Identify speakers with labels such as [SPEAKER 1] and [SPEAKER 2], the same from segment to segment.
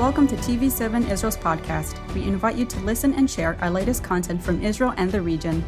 [SPEAKER 1] Welcome to TV7 Israel's podcast. We invite you to listen and share our latest content from Israel and the region.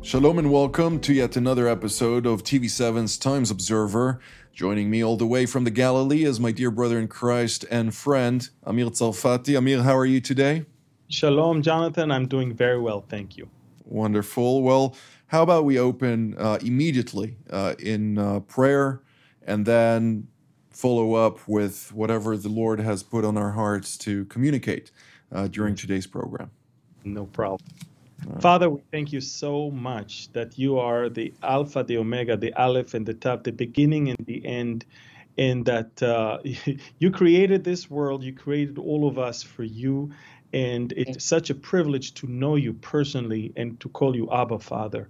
[SPEAKER 2] Shalom and welcome to yet another episode of TV7's Times Observer. Joining me all the way from the Galilee is my dear brother in Christ and friend, Amir Tsarfati. Amir, how are you today?
[SPEAKER 3] Shalom, Jonathan. I'm doing very well, thank you.
[SPEAKER 2] Wonderful. Well, how about we open uh, immediately uh, in uh, prayer and then follow up with whatever the Lord has put on our hearts to communicate uh, during today's program?
[SPEAKER 3] No problem. Father, we thank you so much that you are the Alpha, the Omega, the Aleph, and the Tav, the beginning and the end, and that uh, you created this world, you created all of us for you, and it's such a privilege to know you personally and to call you Abba, Father.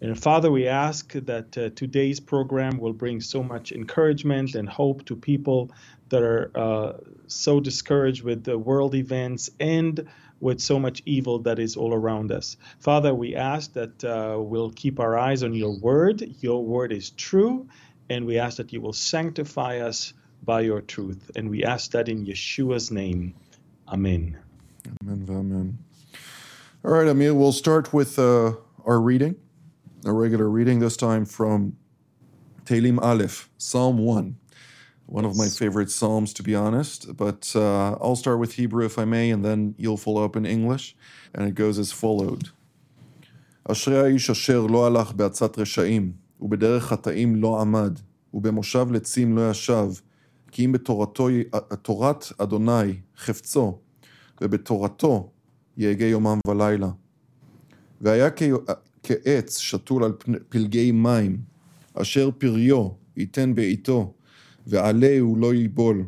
[SPEAKER 3] And Father, we ask that uh, today's program will bring so much encouragement and hope to people that are uh, so discouraged with the world events and with so much evil that is all around us. Father, we ask that uh, we'll keep our eyes on your word. Your word is true, and we ask that you will sanctify us by your truth. And we ask that in Yeshua's name. Amen.
[SPEAKER 2] Amen. Amen. All right, Amir, we'll start with uh, our reading, our regular reading, this time from Tehillim Aleph, Psalm 1. One of my favorite Psalms, to be honest. But uh, I'll start with Hebrew, if I may, and then you'll follow up in English. And it goes as followed. אשרי האיש אשר לא הלך בעצת רשעים, ובדרך חטאים לא עמד, ובמושב לצים לא ישב, כי אם בתורתו, תורת אדוני חפצו, ובתורתו יהגה יומם ולילה. והיה כעץ שתול על פלגי מים, אשר פריו ייתן בעיתו, ועלה הוא לא ייבול,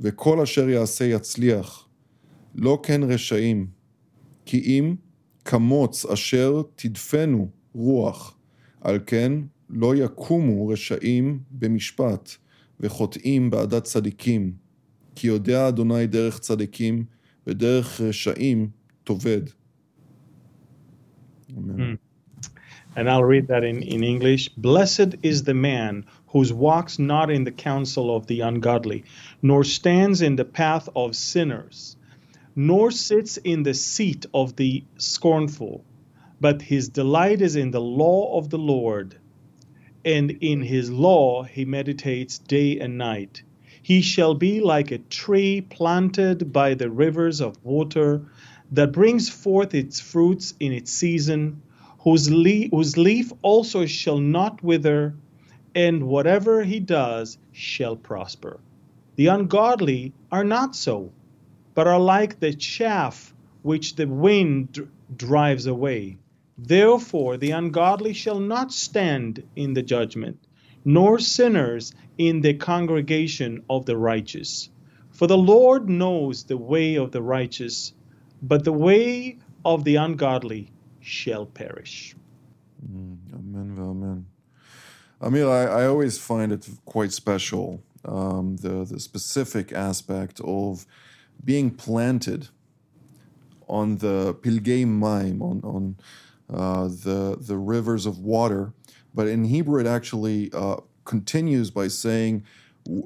[SPEAKER 2] וכל אשר יעשה יצליח. לא כן רשעים, כי אם כמוץ אשר תדפנו רוח, על כן לא יקומו רשעים במשפט, וחוטאים בעדת צדיקים. כי יודע אדוני דרך צדיקים, ודרך רשעים תאבד.
[SPEAKER 3] Mm. And I'll read that in, in English. Blessed is the man whose walks not in the counsel of the ungodly, nor stands in the path of sinners, nor sits in the seat of the scornful, but his delight is in the law of the Lord, and in his law he meditates day and night. He shall be like a tree planted by the rivers of water that brings forth its fruits in its season, whose, le- whose leaf also shall not wither and whatever he does shall prosper. The ungodly are not so, but are like the chaff which the wind drives away. Therefore, the ungodly shall not stand in the judgment, nor sinners in the congregation of the righteous. For the Lord knows the way of the righteous, but the way of the ungodly shall perish.
[SPEAKER 2] Mm, amen, amen. Amir, I, I always find it quite special um, the the specific aspect of being planted on the Pilgei Maim, on on uh, the the rivers of water. But in Hebrew, it actually uh, continues by saying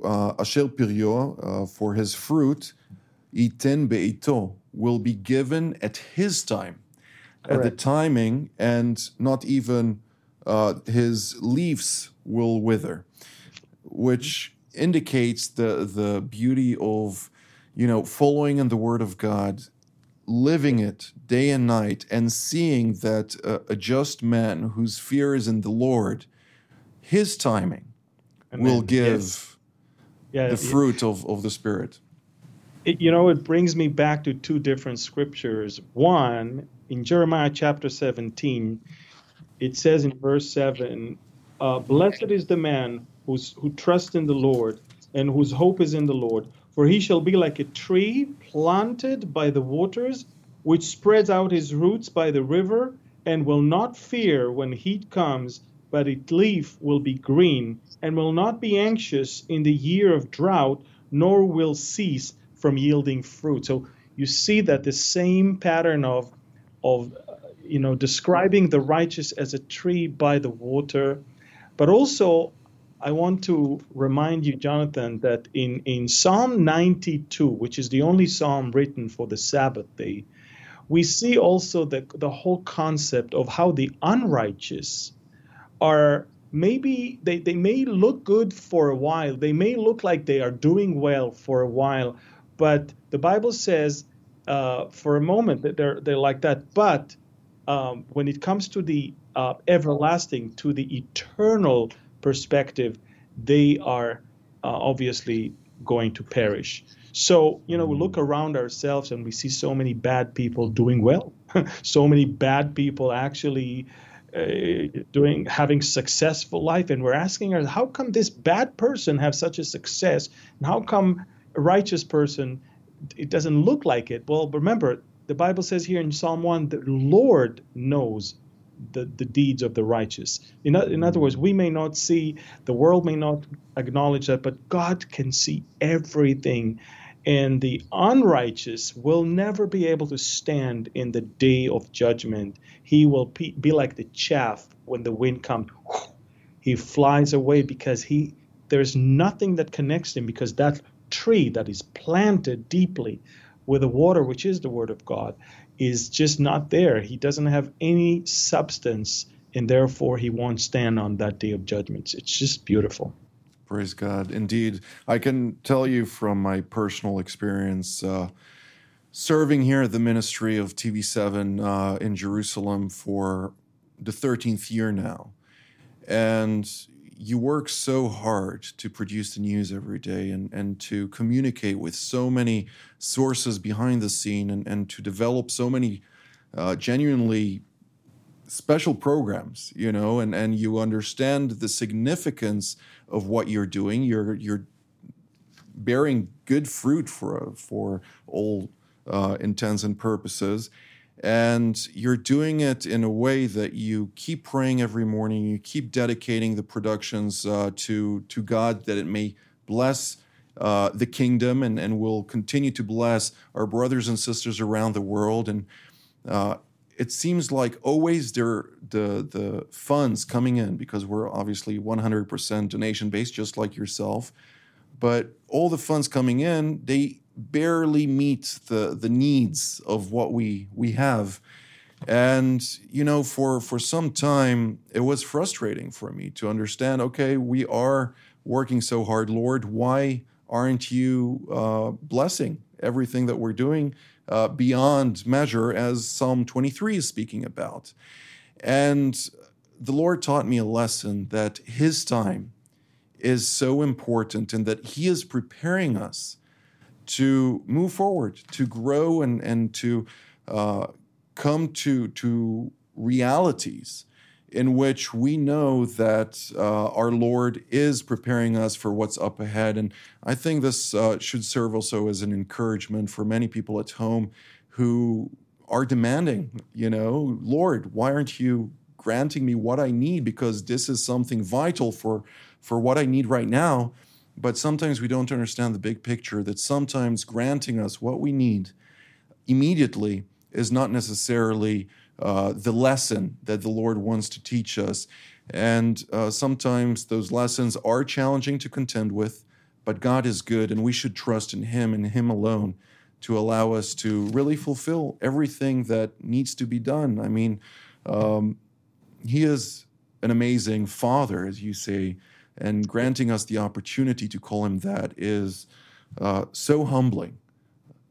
[SPEAKER 2] uh, Asher Pirio uh, for his fruit, iten beito will be given at his time, at the timing, and not even uh, his leaves will wither, which indicates the the beauty of you know following in the Word of God, living it day and night, and seeing that uh, a just man whose fear is in the Lord, his timing
[SPEAKER 3] Amen.
[SPEAKER 2] will give
[SPEAKER 3] Yes. Yeah,
[SPEAKER 2] the fruit of, of the Spirit.
[SPEAKER 3] It, you know, it brings me back to two different scriptures. One, in Jeremiah chapter 17, it says in verse 7 uh, Blessed is the man who's, who trusts in the Lord and whose hope is in the Lord, for he shall be like a tree planted by the waters, which spreads out his roots by the river, and will not fear when heat comes, but its leaf will be green, and will not be anxious in the year of drought, nor will cease from yielding fruit. So you see that the same pattern of of you know describing the righteous as a tree by the water, but also I want to remind you, Jonathan, that in, in Psalm 92, which is the only psalm written for the Sabbath day, we see also the, the whole concept of how the unrighteous are maybe they, they may look good for a while they may look like they are doing well for a while but the bible says uh, for a moment that they're they're like that. But um, when it comes to the uh, everlasting to the eternal perspective they are uh, obviously going to perish. So you know we look around ourselves and we see so many bad people doing well. So many bad people actually uh, doing having successful life. And we're asking ourselves how come this bad person have such a success? And how come a righteous person it doesn't look like it? Well remember the bible says here in psalm 1 the lord knows the, the deeds of the righteous in, in other words we may not see the world may not acknowledge that but god can see everything and the unrighteous will never be able to stand in the day of judgment. He will be like the chaff when the wind comes. He flies away because he there's nothing that connects him because that tree that is planted deeply with the water, which is the word of God, is just not there. He doesn't have any substance, and therefore he won't stand on that day of judgment. It's just beautiful.
[SPEAKER 2] Praise God. Indeed. I can tell you from my personal experience uh, serving here at the ministry of TV7 uh, in Jerusalem for the 13th year now. And you work so hard to produce the news every day and, and to communicate with so many sources behind the scene and, and to develop so many uh, genuinely special programs, you know, and, and you understand the significance of what you're doing. You're you're bearing good fruit for for all uh, intents and purposes, and you're doing it in a way that you keep praying every morning. You keep dedicating the productions uh, to to God that it may bless. Uh, the kingdom and, and will continue to bless our brothers and sisters around the world. And uh, it seems like always there the the funds coming in because we're obviously 100% donation based just like yourself but all the funds coming in they barely meet the the needs of what we we have and you know for for some time it was frustrating for me to understand okay we are working so hard lord why aren't you uh, blessing everything that we're doing uh, beyond measure, as Psalm 23 is speaking about. And the Lord taught me a lesson that His time is so important and that He is preparing us to move forward, to grow, and, and to uh, come to, to realities in which we know that uh, our Lord is preparing us for what's up ahead. And I think this uh, should serve also as an encouragement for many people at home who are demanding, you know, Lord, why aren't you granting me what I need? Because this is something vital for, for what I need right now. But sometimes we don't understand the big picture that sometimes granting us what we need immediately is not necessarily uh, the lesson that the Lord wants to teach us. And uh, sometimes those lessons are challenging to contend with, but God is good, and we should trust in Him and Him alone to allow us to really fulfill everything that needs to be done. I mean, um, He is an amazing Father, as you say, and granting us the opportunity to call Him that is uh, so humbling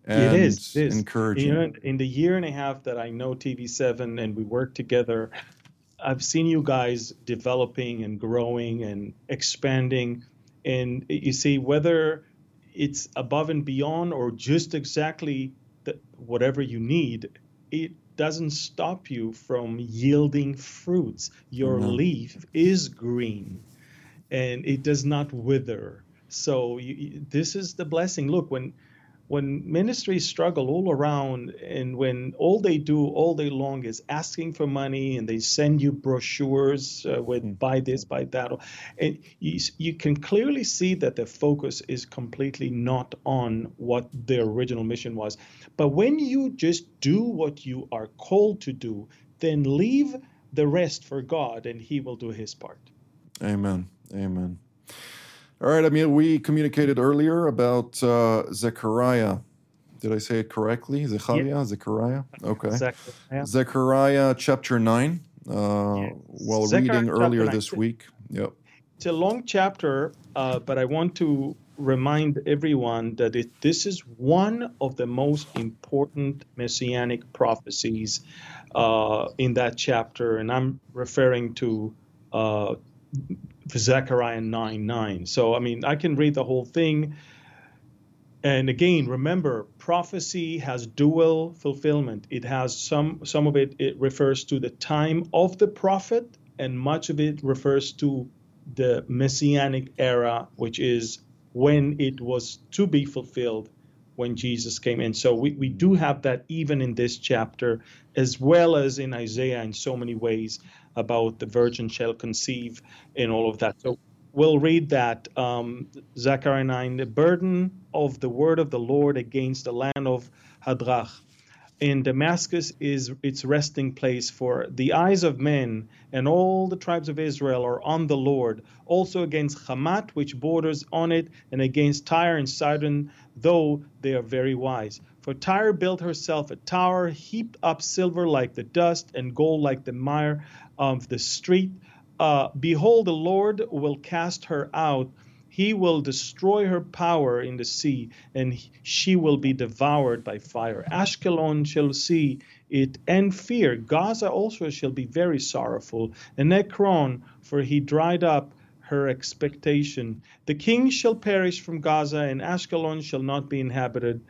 [SPEAKER 3] it is, it is.
[SPEAKER 2] encouraging.
[SPEAKER 3] Know, in the year and a half that I know TV7 and we work together, I've seen you guys developing and growing and expanding. And you see, whether it's above and beyond or just exactly the, whatever you need, it doesn't stop you from yielding fruits. Your mm-hmm. leaf is green and it does not wither. So you, this is the blessing. Look, when when ministries struggle all around and when all they do all day long is asking for money and they send you brochures uh, with mm. buy this buy that and you, you can clearly see that the focus is completely not on what their original mission was but when you just do what you are called to do then leave the rest for god and he will do his part
[SPEAKER 2] amen amen all right, Amir, we communicated earlier about uh, Zechariah. Did I say it correctly? Zechariah? Yeah. Zechariah? Okay. Zechariah. Zechariah chapter 9. Uh, yes. While Zechariah reading earlier this week. Yep.
[SPEAKER 3] It's a long chapter, uh, but I want to remind everyone that it, this is one of the most important messianic prophecies uh, in that chapter, and I'm referring to uh, Zechariah 9 9. So, I mean, I can read the whole thing. And again, remember, prophecy has dual fulfillment. It has some some of it it refers to the time of the prophet, and much of it refers to the messianic era, which is when it was to be fulfilled when Jesus came in. So we, we do have that even in this chapter, as well as in Isaiah in so many ways about the virgin shall conceive and all of that. So we'll read that. Um, Zechariah 9, the burden of the word of the Lord against the land of Hadrach in Damascus is its resting place, for the eyes of men and all the tribes of Israel are on the Lord, also against Hamath, which borders on it, and against Tyre and Sidon, though they are very wise. For Tyre built herself a tower, heaped up silver like the dust, and gold like the mire of the street. Uh, behold, the Lord will cast her out he will destroy her power in the sea, and she will be devoured by fire. Ashkelon shall see it and fear. Gaza also shall be very sorrowful, and Ekron, for he dried up her expectation. The king shall perish from Gaza, and Ashkelon shall not be inhabited.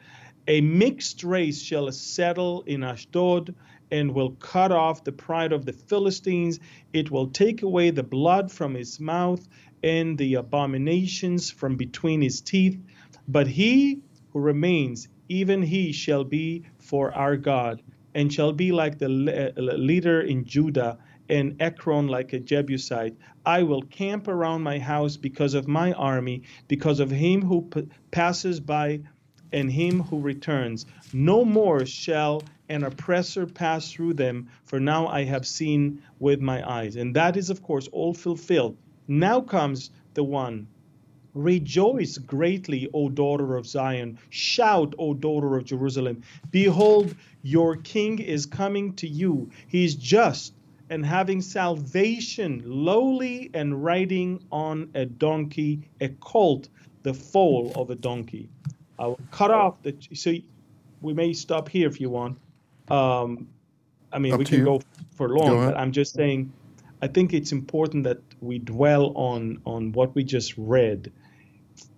[SPEAKER 3] A mixed race shall settle in Ashdod, and will cut off the pride of the Philistines. It will take away the blood from his mouth and the abominations from between his teeth. But he who remains, even he shall be for our God, and shall be like the leader in Judah, and Ekron like a Jebusite. I will camp around my house because of my army, because of him who p- passes by and him who returns. No more shall an oppressor pass through them, for now I have seen with my eyes. And that is, of course, all fulfilled now comes the one. Rejoice greatly, O daughter of Zion. Shout, O daughter of Jerusalem. Behold, your king is coming to you. He is just and having salvation, lowly and riding on a donkey, a colt, the foal of a donkey. I will cut off the. So we may stop here if you want. Um, I mean, Up we can you. go for long, go but I'm just saying I think it's important that we dwell on on what we just read.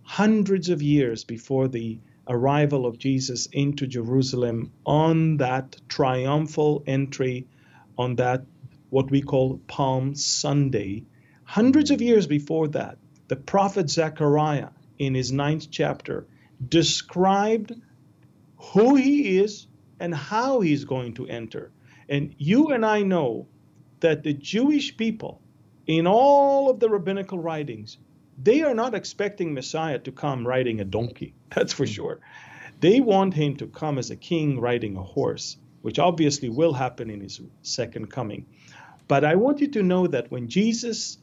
[SPEAKER 3] Hundreds of years before the arrival of Jesus into Jerusalem on that triumphal entry on that what we call Palm Sunday, hundreds of years before that, the prophet Zechariah in his ninth chapter described who he is and how he's going to enter. And you and I know that the Jewish people, in all of the rabbinical writings, they are not expecting Messiah to come riding a donkey. That's for mm. sure. They want him to come as a king riding a horse, which obviously will happen in his second coming. But I want you to know that when Jesus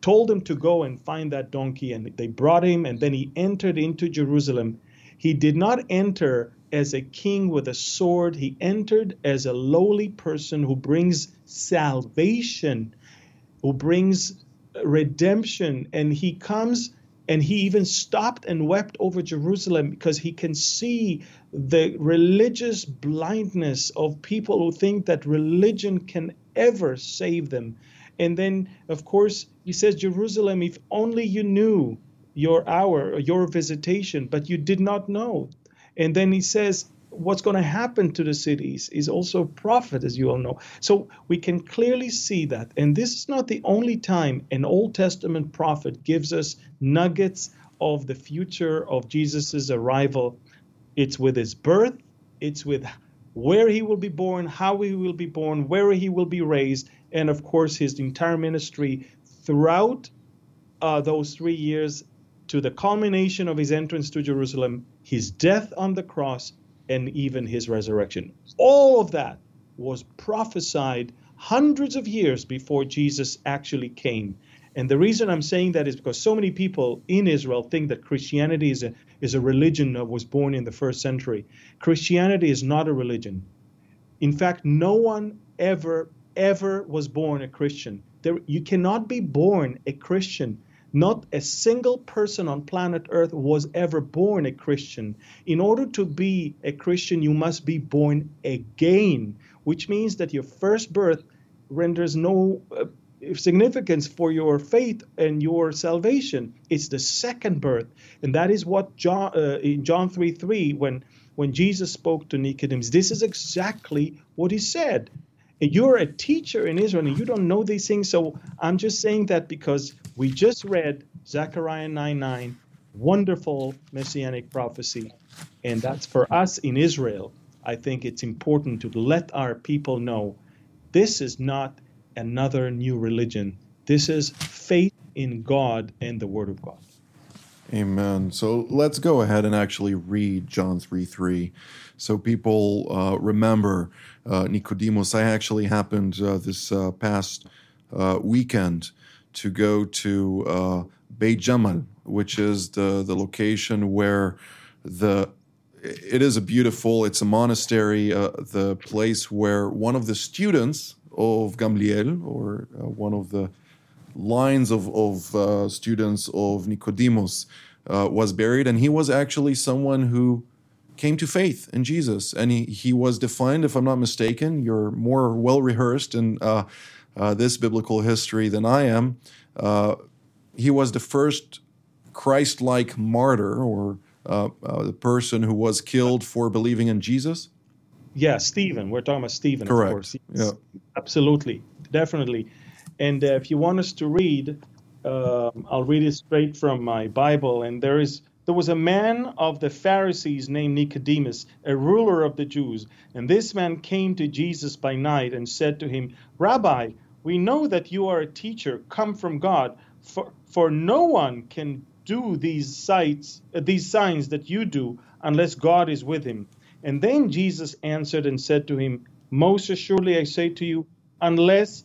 [SPEAKER 3] told them to go and find that donkey, and they brought him, and then he entered into Jerusalem, he did not enter as a king with a sword. He entered as a lowly person who brings salvation, who brings redemption. And he comes and he even stopped and wept over Jerusalem because he can see the religious blindness of people who think that religion can ever save them. And then, of course, he says, Jerusalem, if only you knew your hour, your visitation, but you did not know. And then he says, what's going to happen to the cities is also a prophet, as you all know. So we can clearly see that. And this is not the only time an Old Testament prophet gives us nuggets of the future of Jesus' arrival. It's with his birth, it's with where he will be born, how he will be born, where he will be raised, and of course his entire ministry throughout uh, those three years to the culmination of his entrance to Jerusalem, his death on the cross, and even his resurrection. All of that was prophesied hundreds of years before Jesus actually came. And the reason I'm saying that is because so many people in Israel think that Christianity is a, is a religion that was born in the first century. Christianity is not a religion. In fact, no one ever, ever was born a Christian. There, you cannot be born a Christian. Not a single person on planet Earth was ever born a Christian. In order to be a Christian, you must be born again, which means that your first birth renders no uh, significance for your faith and your salvation. It's the second birth, and that is what John uh, in John three three when when Jesus spoke to Nicodemus. This is exactly what he said. You're a teacher in Israel and you don't know these things. So I'm just saying that because we just read Zechariah 9 9, wonderful messianic prophecy. And that's for us in Israel. I think it's important to let our people know this is not another new religion. This is faith in God and the Word of God.
[SPEAKER 2] Amen. So let's go ahead and actually read John 3 3 so people uh, remember uh, Nicodemus. I actually happened uh, this uh, past uh, weekend to go to uh, Jamal, which is the, the location where the it is a beautiful, it's a monastery, the place where one of the students of Gamliel, or uh, one of the lines of, of uh, students of Nicodemus, uh, was buried. And he was actually someone who came to faith in Jesus. And he, he was defined, if I'm not mistaken, you're more well rehearsed in uh, uh, this biblical history than I am. Uh, he was the first Christ like martyr or the person who was killed for believing in Jesus.
[SPEAKER 3] Yeah, Stephen. We're talking about Stephen,
[SPEAKER 2] Correct.
[SPEAKER 3] of course.
[SPEAKER 2] Yeah.
[SPEAKER 3] Absolutely, definitely. And uh, if you want us to read, uh, I'll read it straight from my Bible. And there is there was a man of the Pharisees named Nicodemus, a ruler of the Jews. And this man came to Jesus by night and said to him, Rabbi, we know that you are a teacher come from God, for, for no one can do these sights, uh, these signs that you do unless God is with him. And then Jesus answered and said to him, Most assuredly I say to you, unless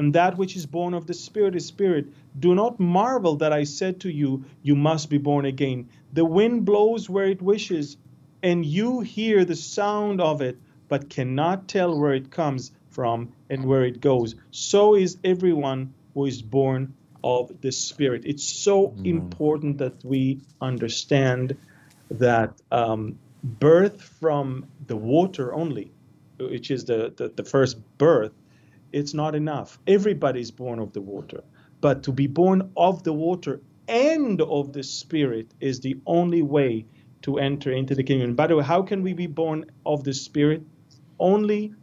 [SPEAKER 3] and that which is born of the Spirit is spirit. Do not marvel that I said to you, You must be born again. The wind blows where it wishes, and you hear the sound of it, but cannot tell where it comes from and where it goes. So is everyone who is born of the Spirit. It's so mm. important that we understand that um, birth from the water only, which is the, the, the first birth, it's not enough. Everybody's born of the water. But to be born of the water and of the Spirit is the only way to enter into the kingdom. By the way, how can we be born of the Spirit? Only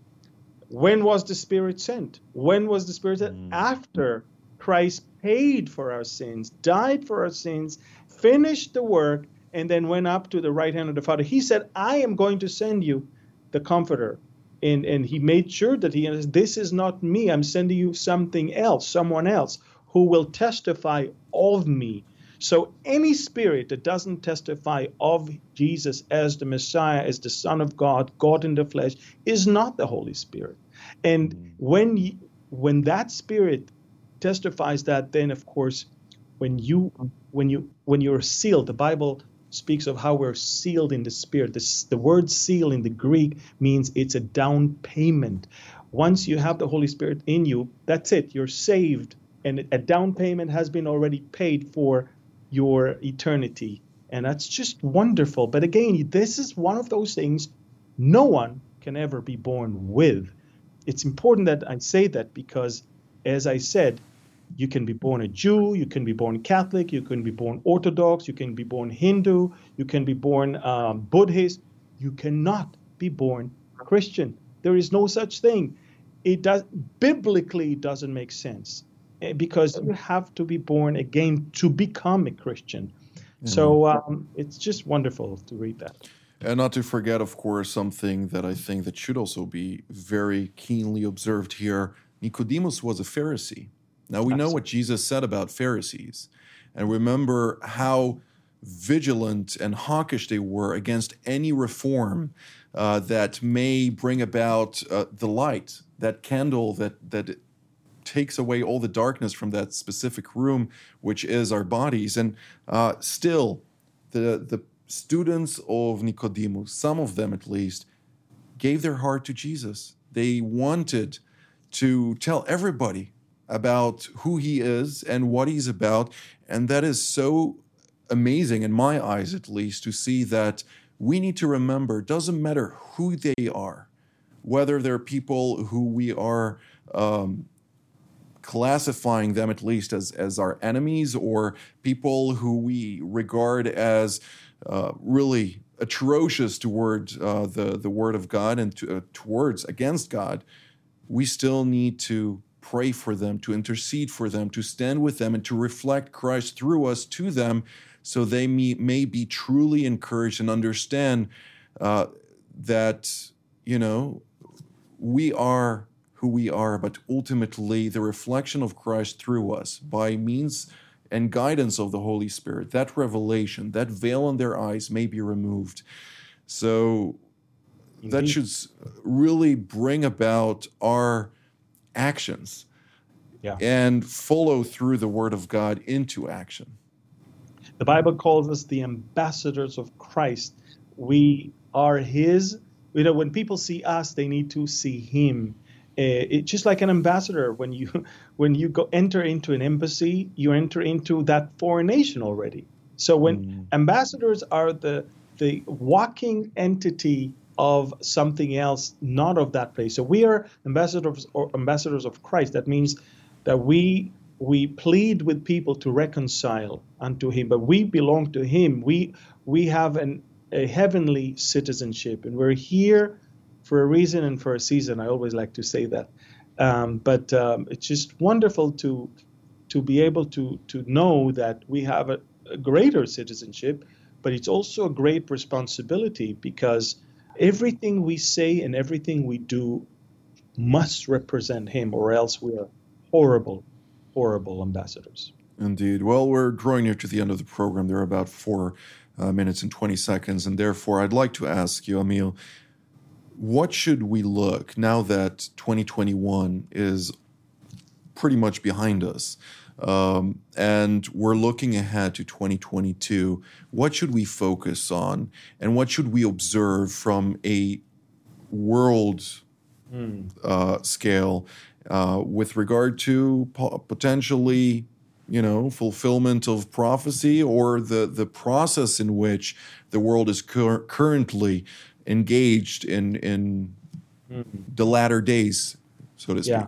[SPEAKER 3] when was the Spirit sent? When was the Spirit sent? Mm. After Christ paid for our sins, died for our sins, finished the work, and then went up to the right hand of the Father. He said, I am going to send you the Comforter. And, and he made sure that he this is not me. I'm sending you something else, someone else who will testify of me. So any spirit that doesn't testify of Jesus as the Messiah, as the Son of God, God in the flesh, is not the Holy Spirit. And when when that spirit testifies that, then of course, when you when you when you're sealed, the Bible speaks of how we're sealed in the Spirit. The word seal in the Greek means it's a down payment. Once you have the Holy Spirit in you, that's it. You're saved, and a down payment has been already paid for your eternity. And that's just wonderful. But again, this is one of those things no one can ever be born with. It's important that I say that because, as I said, you can be born a Jew, you can be born Catholic, you can be born Orthodox, you can be born Hindu, you can be born um, Buddhist. You cannot be born Christian. There is no such thing. It does biblically doesn't make sense eh, because you have to be born again to become a Christian. Mm-hmm. So um, it's just wonderful to read that.
[SPEAKER 2] And not to forget, of course, something that I think that should also be very keenly observed here. Nicodemus was a Pharisee. Now we know what Jesus said about Pharisees, and remember how vigilant and hawkish they were against any reform uh, that may bring about uh, the light, that candle that that takes away all the darkness from that specific room, which is our bodies. And uh, still, the the students of Nicodemus, some of them at least, gave their heart to Jesus. They wanted to tell everybody about who he is and what he's about. And that is so amazing, in my eyes at least, to see that we need to remember doesn't matter who they are, whether they're people who we are um, classifying them at least as, as our enemies or people who we regard as uh, really atrocious toward uh, the, the word of God and to, uh, towards against God, we still need to pray for them, to intercede for them, to stand with them, and to reflect Christ through us to them so they may, may be truly encouraged and understand uh, that, you know, we are who we are, but ultimately the reflection of Christ through us by means and guidance of the Holy Spirit, that revelation, that veil on their eyes may be removed. So Indeed. that should really bring about our actions yeah. and follow through the word of God into action.
[SPEAKER 3] The Bible calls us the ambassadors of Christ. We are his. You know, when people see us, they need to see him. Uh, it's just like an ambassador. When you when you go enter into an embassy, you enter into that foreign nation already. So when mm. ambassadors are the the walking entity of something else, not of that place. So we are ambassadors or ambassadors of Christ. That means that we we plead with people to reconcile unto him, but we belong to him. We we have an a heavenly citizenship, and we're here for a reason and for a season. I always like to say that. Um, but um, it's just wonderful to to be able to to know that we have a, a greater citizenship, but it's also a great responsibility because everything we say and everything we do must represent him, or else we are horrible, horrible ambassadors.
[SPEAKER 2] Indeed. Well, we're drawing near to the end of the program. There are about four uh, minutes and 20 seconds. And therefore, I'd like to ask you, Amir, what should we look now that 2021 is pretty much behind us? Um, and we're looking ahead to 2022. What should we focus on, and what should we observe from a world mm. uh, scale uh, with regard to po- potentially, you know, fulfillment of prophecy or the the process in which the world is cur- currently engaged in in mm. the latter days, so to speak. Yeah.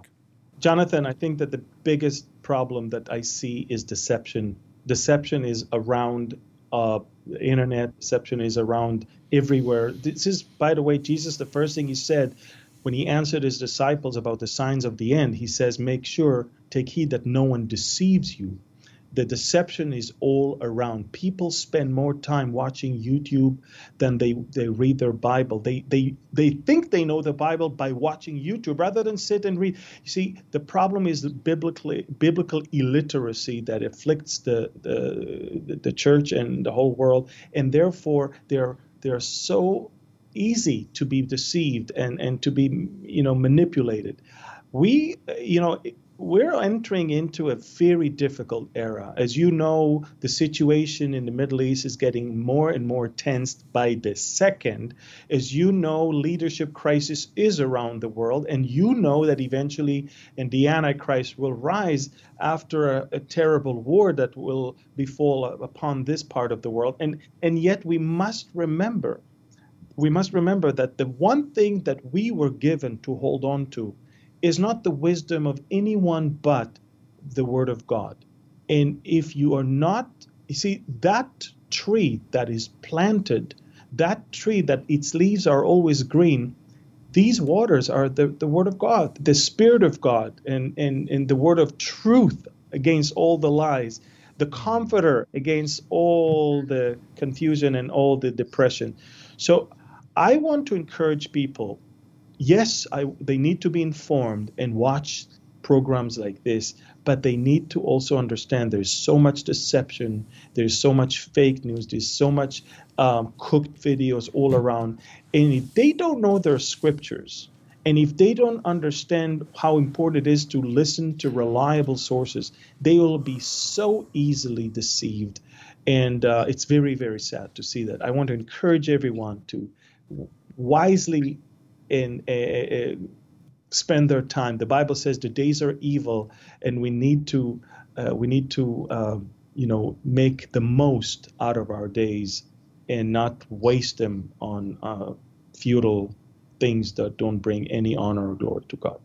[SPEAKER 3] Jonathan, I think that the biggest problem that I see is deception. Deception is around uh, the internet. Deception is around everywhere. This is, by the way, Jesus. The first thing he said when he answered his disciples about the signs of the end, he says, "Make sure, take heed that no one deceives you." The deception is all around. People spend more time watching YouTube than they, they read their Bible. They, they, they think they know the Bible by watching YouTube rather than sit and read. You see, the problem is the biblically, biblical illiteracy that afflicts the, the, the church and the whole world. And therefore, they're, they're so easy to be deceived and, and to be, you know, manipulated. We, you know, we're entering into a very difficult era. As you know, the situation in the Middle East is getting more and more tense by the second. As you know, leadership crisis is around the world, and you know that eventually, and the Antichrist will rise after a, a terrible war that will befall upon this part of the world. And and yet we must remember we must remember that the one thing that we were given to hold on to is not the wisdom of anyone but the Word of God. And if you are not, you see, that tree that is planted, that tree that its leaves are always green, these waters are the, the Word of God, the Spirit of God, and, and, and the Word of truth against all the lies, the Comforter against all the confusion and all the depression. So I want to encourage people yes, I, they need to be informed and watch programs like this, but they need to also understand there's so much deception, there's so much fake news, there's so much um, cooked videos all around. And if they don't know their scriptures, and if they don't understand how important it is to listen to reliable sources, they will be so easily deceived. And uh, it's very, very sad to see that. I want to encourage everyone to wisely in uh, spend their time. The Bible says the days are evil, and we need to uh, we need to uh, you know make the most out of our days and not waste them on uh, futile things that don't bring any honor or glory to God.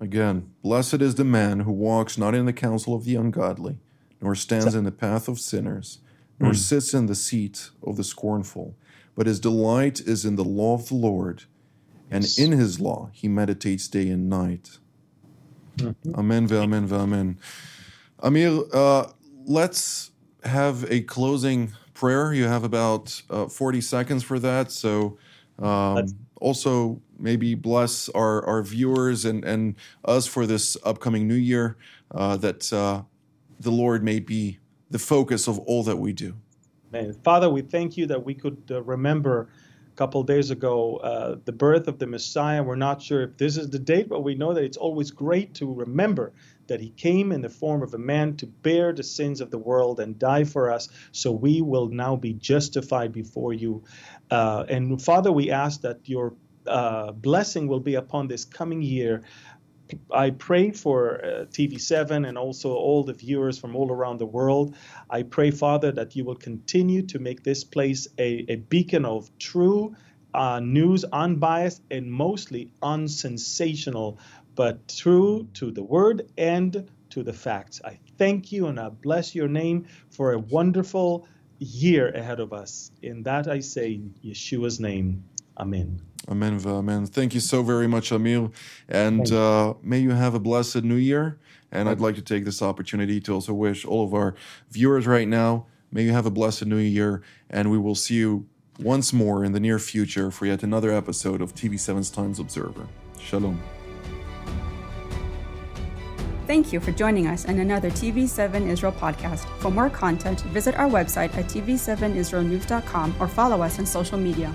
[SPEAKER 2] Again, blessed is the man who walks not in the counsel of the ungodly, nor stands in the path of sinners, nor mm. sits in the seat of the scornful, but his delight is in the law of the Lord and in his law he meditates day and night. Mm-hmm. Amen, amen, amen. Amir, uh, let's have a closing prayer. You have about uh, 40 seconds for that. So, um, also maybe bless our, our viewers and, and us for this upcoming new year, uh, that uh, the Lord may be the focus of all that we do.
[SPEAKER 3] Man, Father, we thank you that we could uh, remember couple days ago uh, the birth of the Messiah. We're not sure if this is the date, but we know that it's always great to remember that he came in the form of a man to bear the sins of the world and die for us, so we will now be justified before you. Uh, and Father, we ask that your uh, blessing will be upon this coming year. I pray for uh, TV7 and also all the viewers from all around the world. I pray, Father, that you will continue to make this place a, a beacon of true uh, news, unbiased and mostly unsensational, but true to the word and to the facts. I thank you and I bless your name for a wonderful year ahead of us. In that I say, in Yeshua's name, Amen.
[SPEAKER 2] Amen. Amen. Thank you so very much, Amir. And uh, may you have a blessed new year. And I'd like to take this opportunity to also wish all of our viewers right now, may you have a blessed new year. And we will see you once more in the near future for yet another episode of TV7's Times Observer. Shalom.
[SPEAKER 1] Thank you for joining us in another TV7 Israel podcast. For more content, visit our website at tv7israelnews.com or follow us on social media.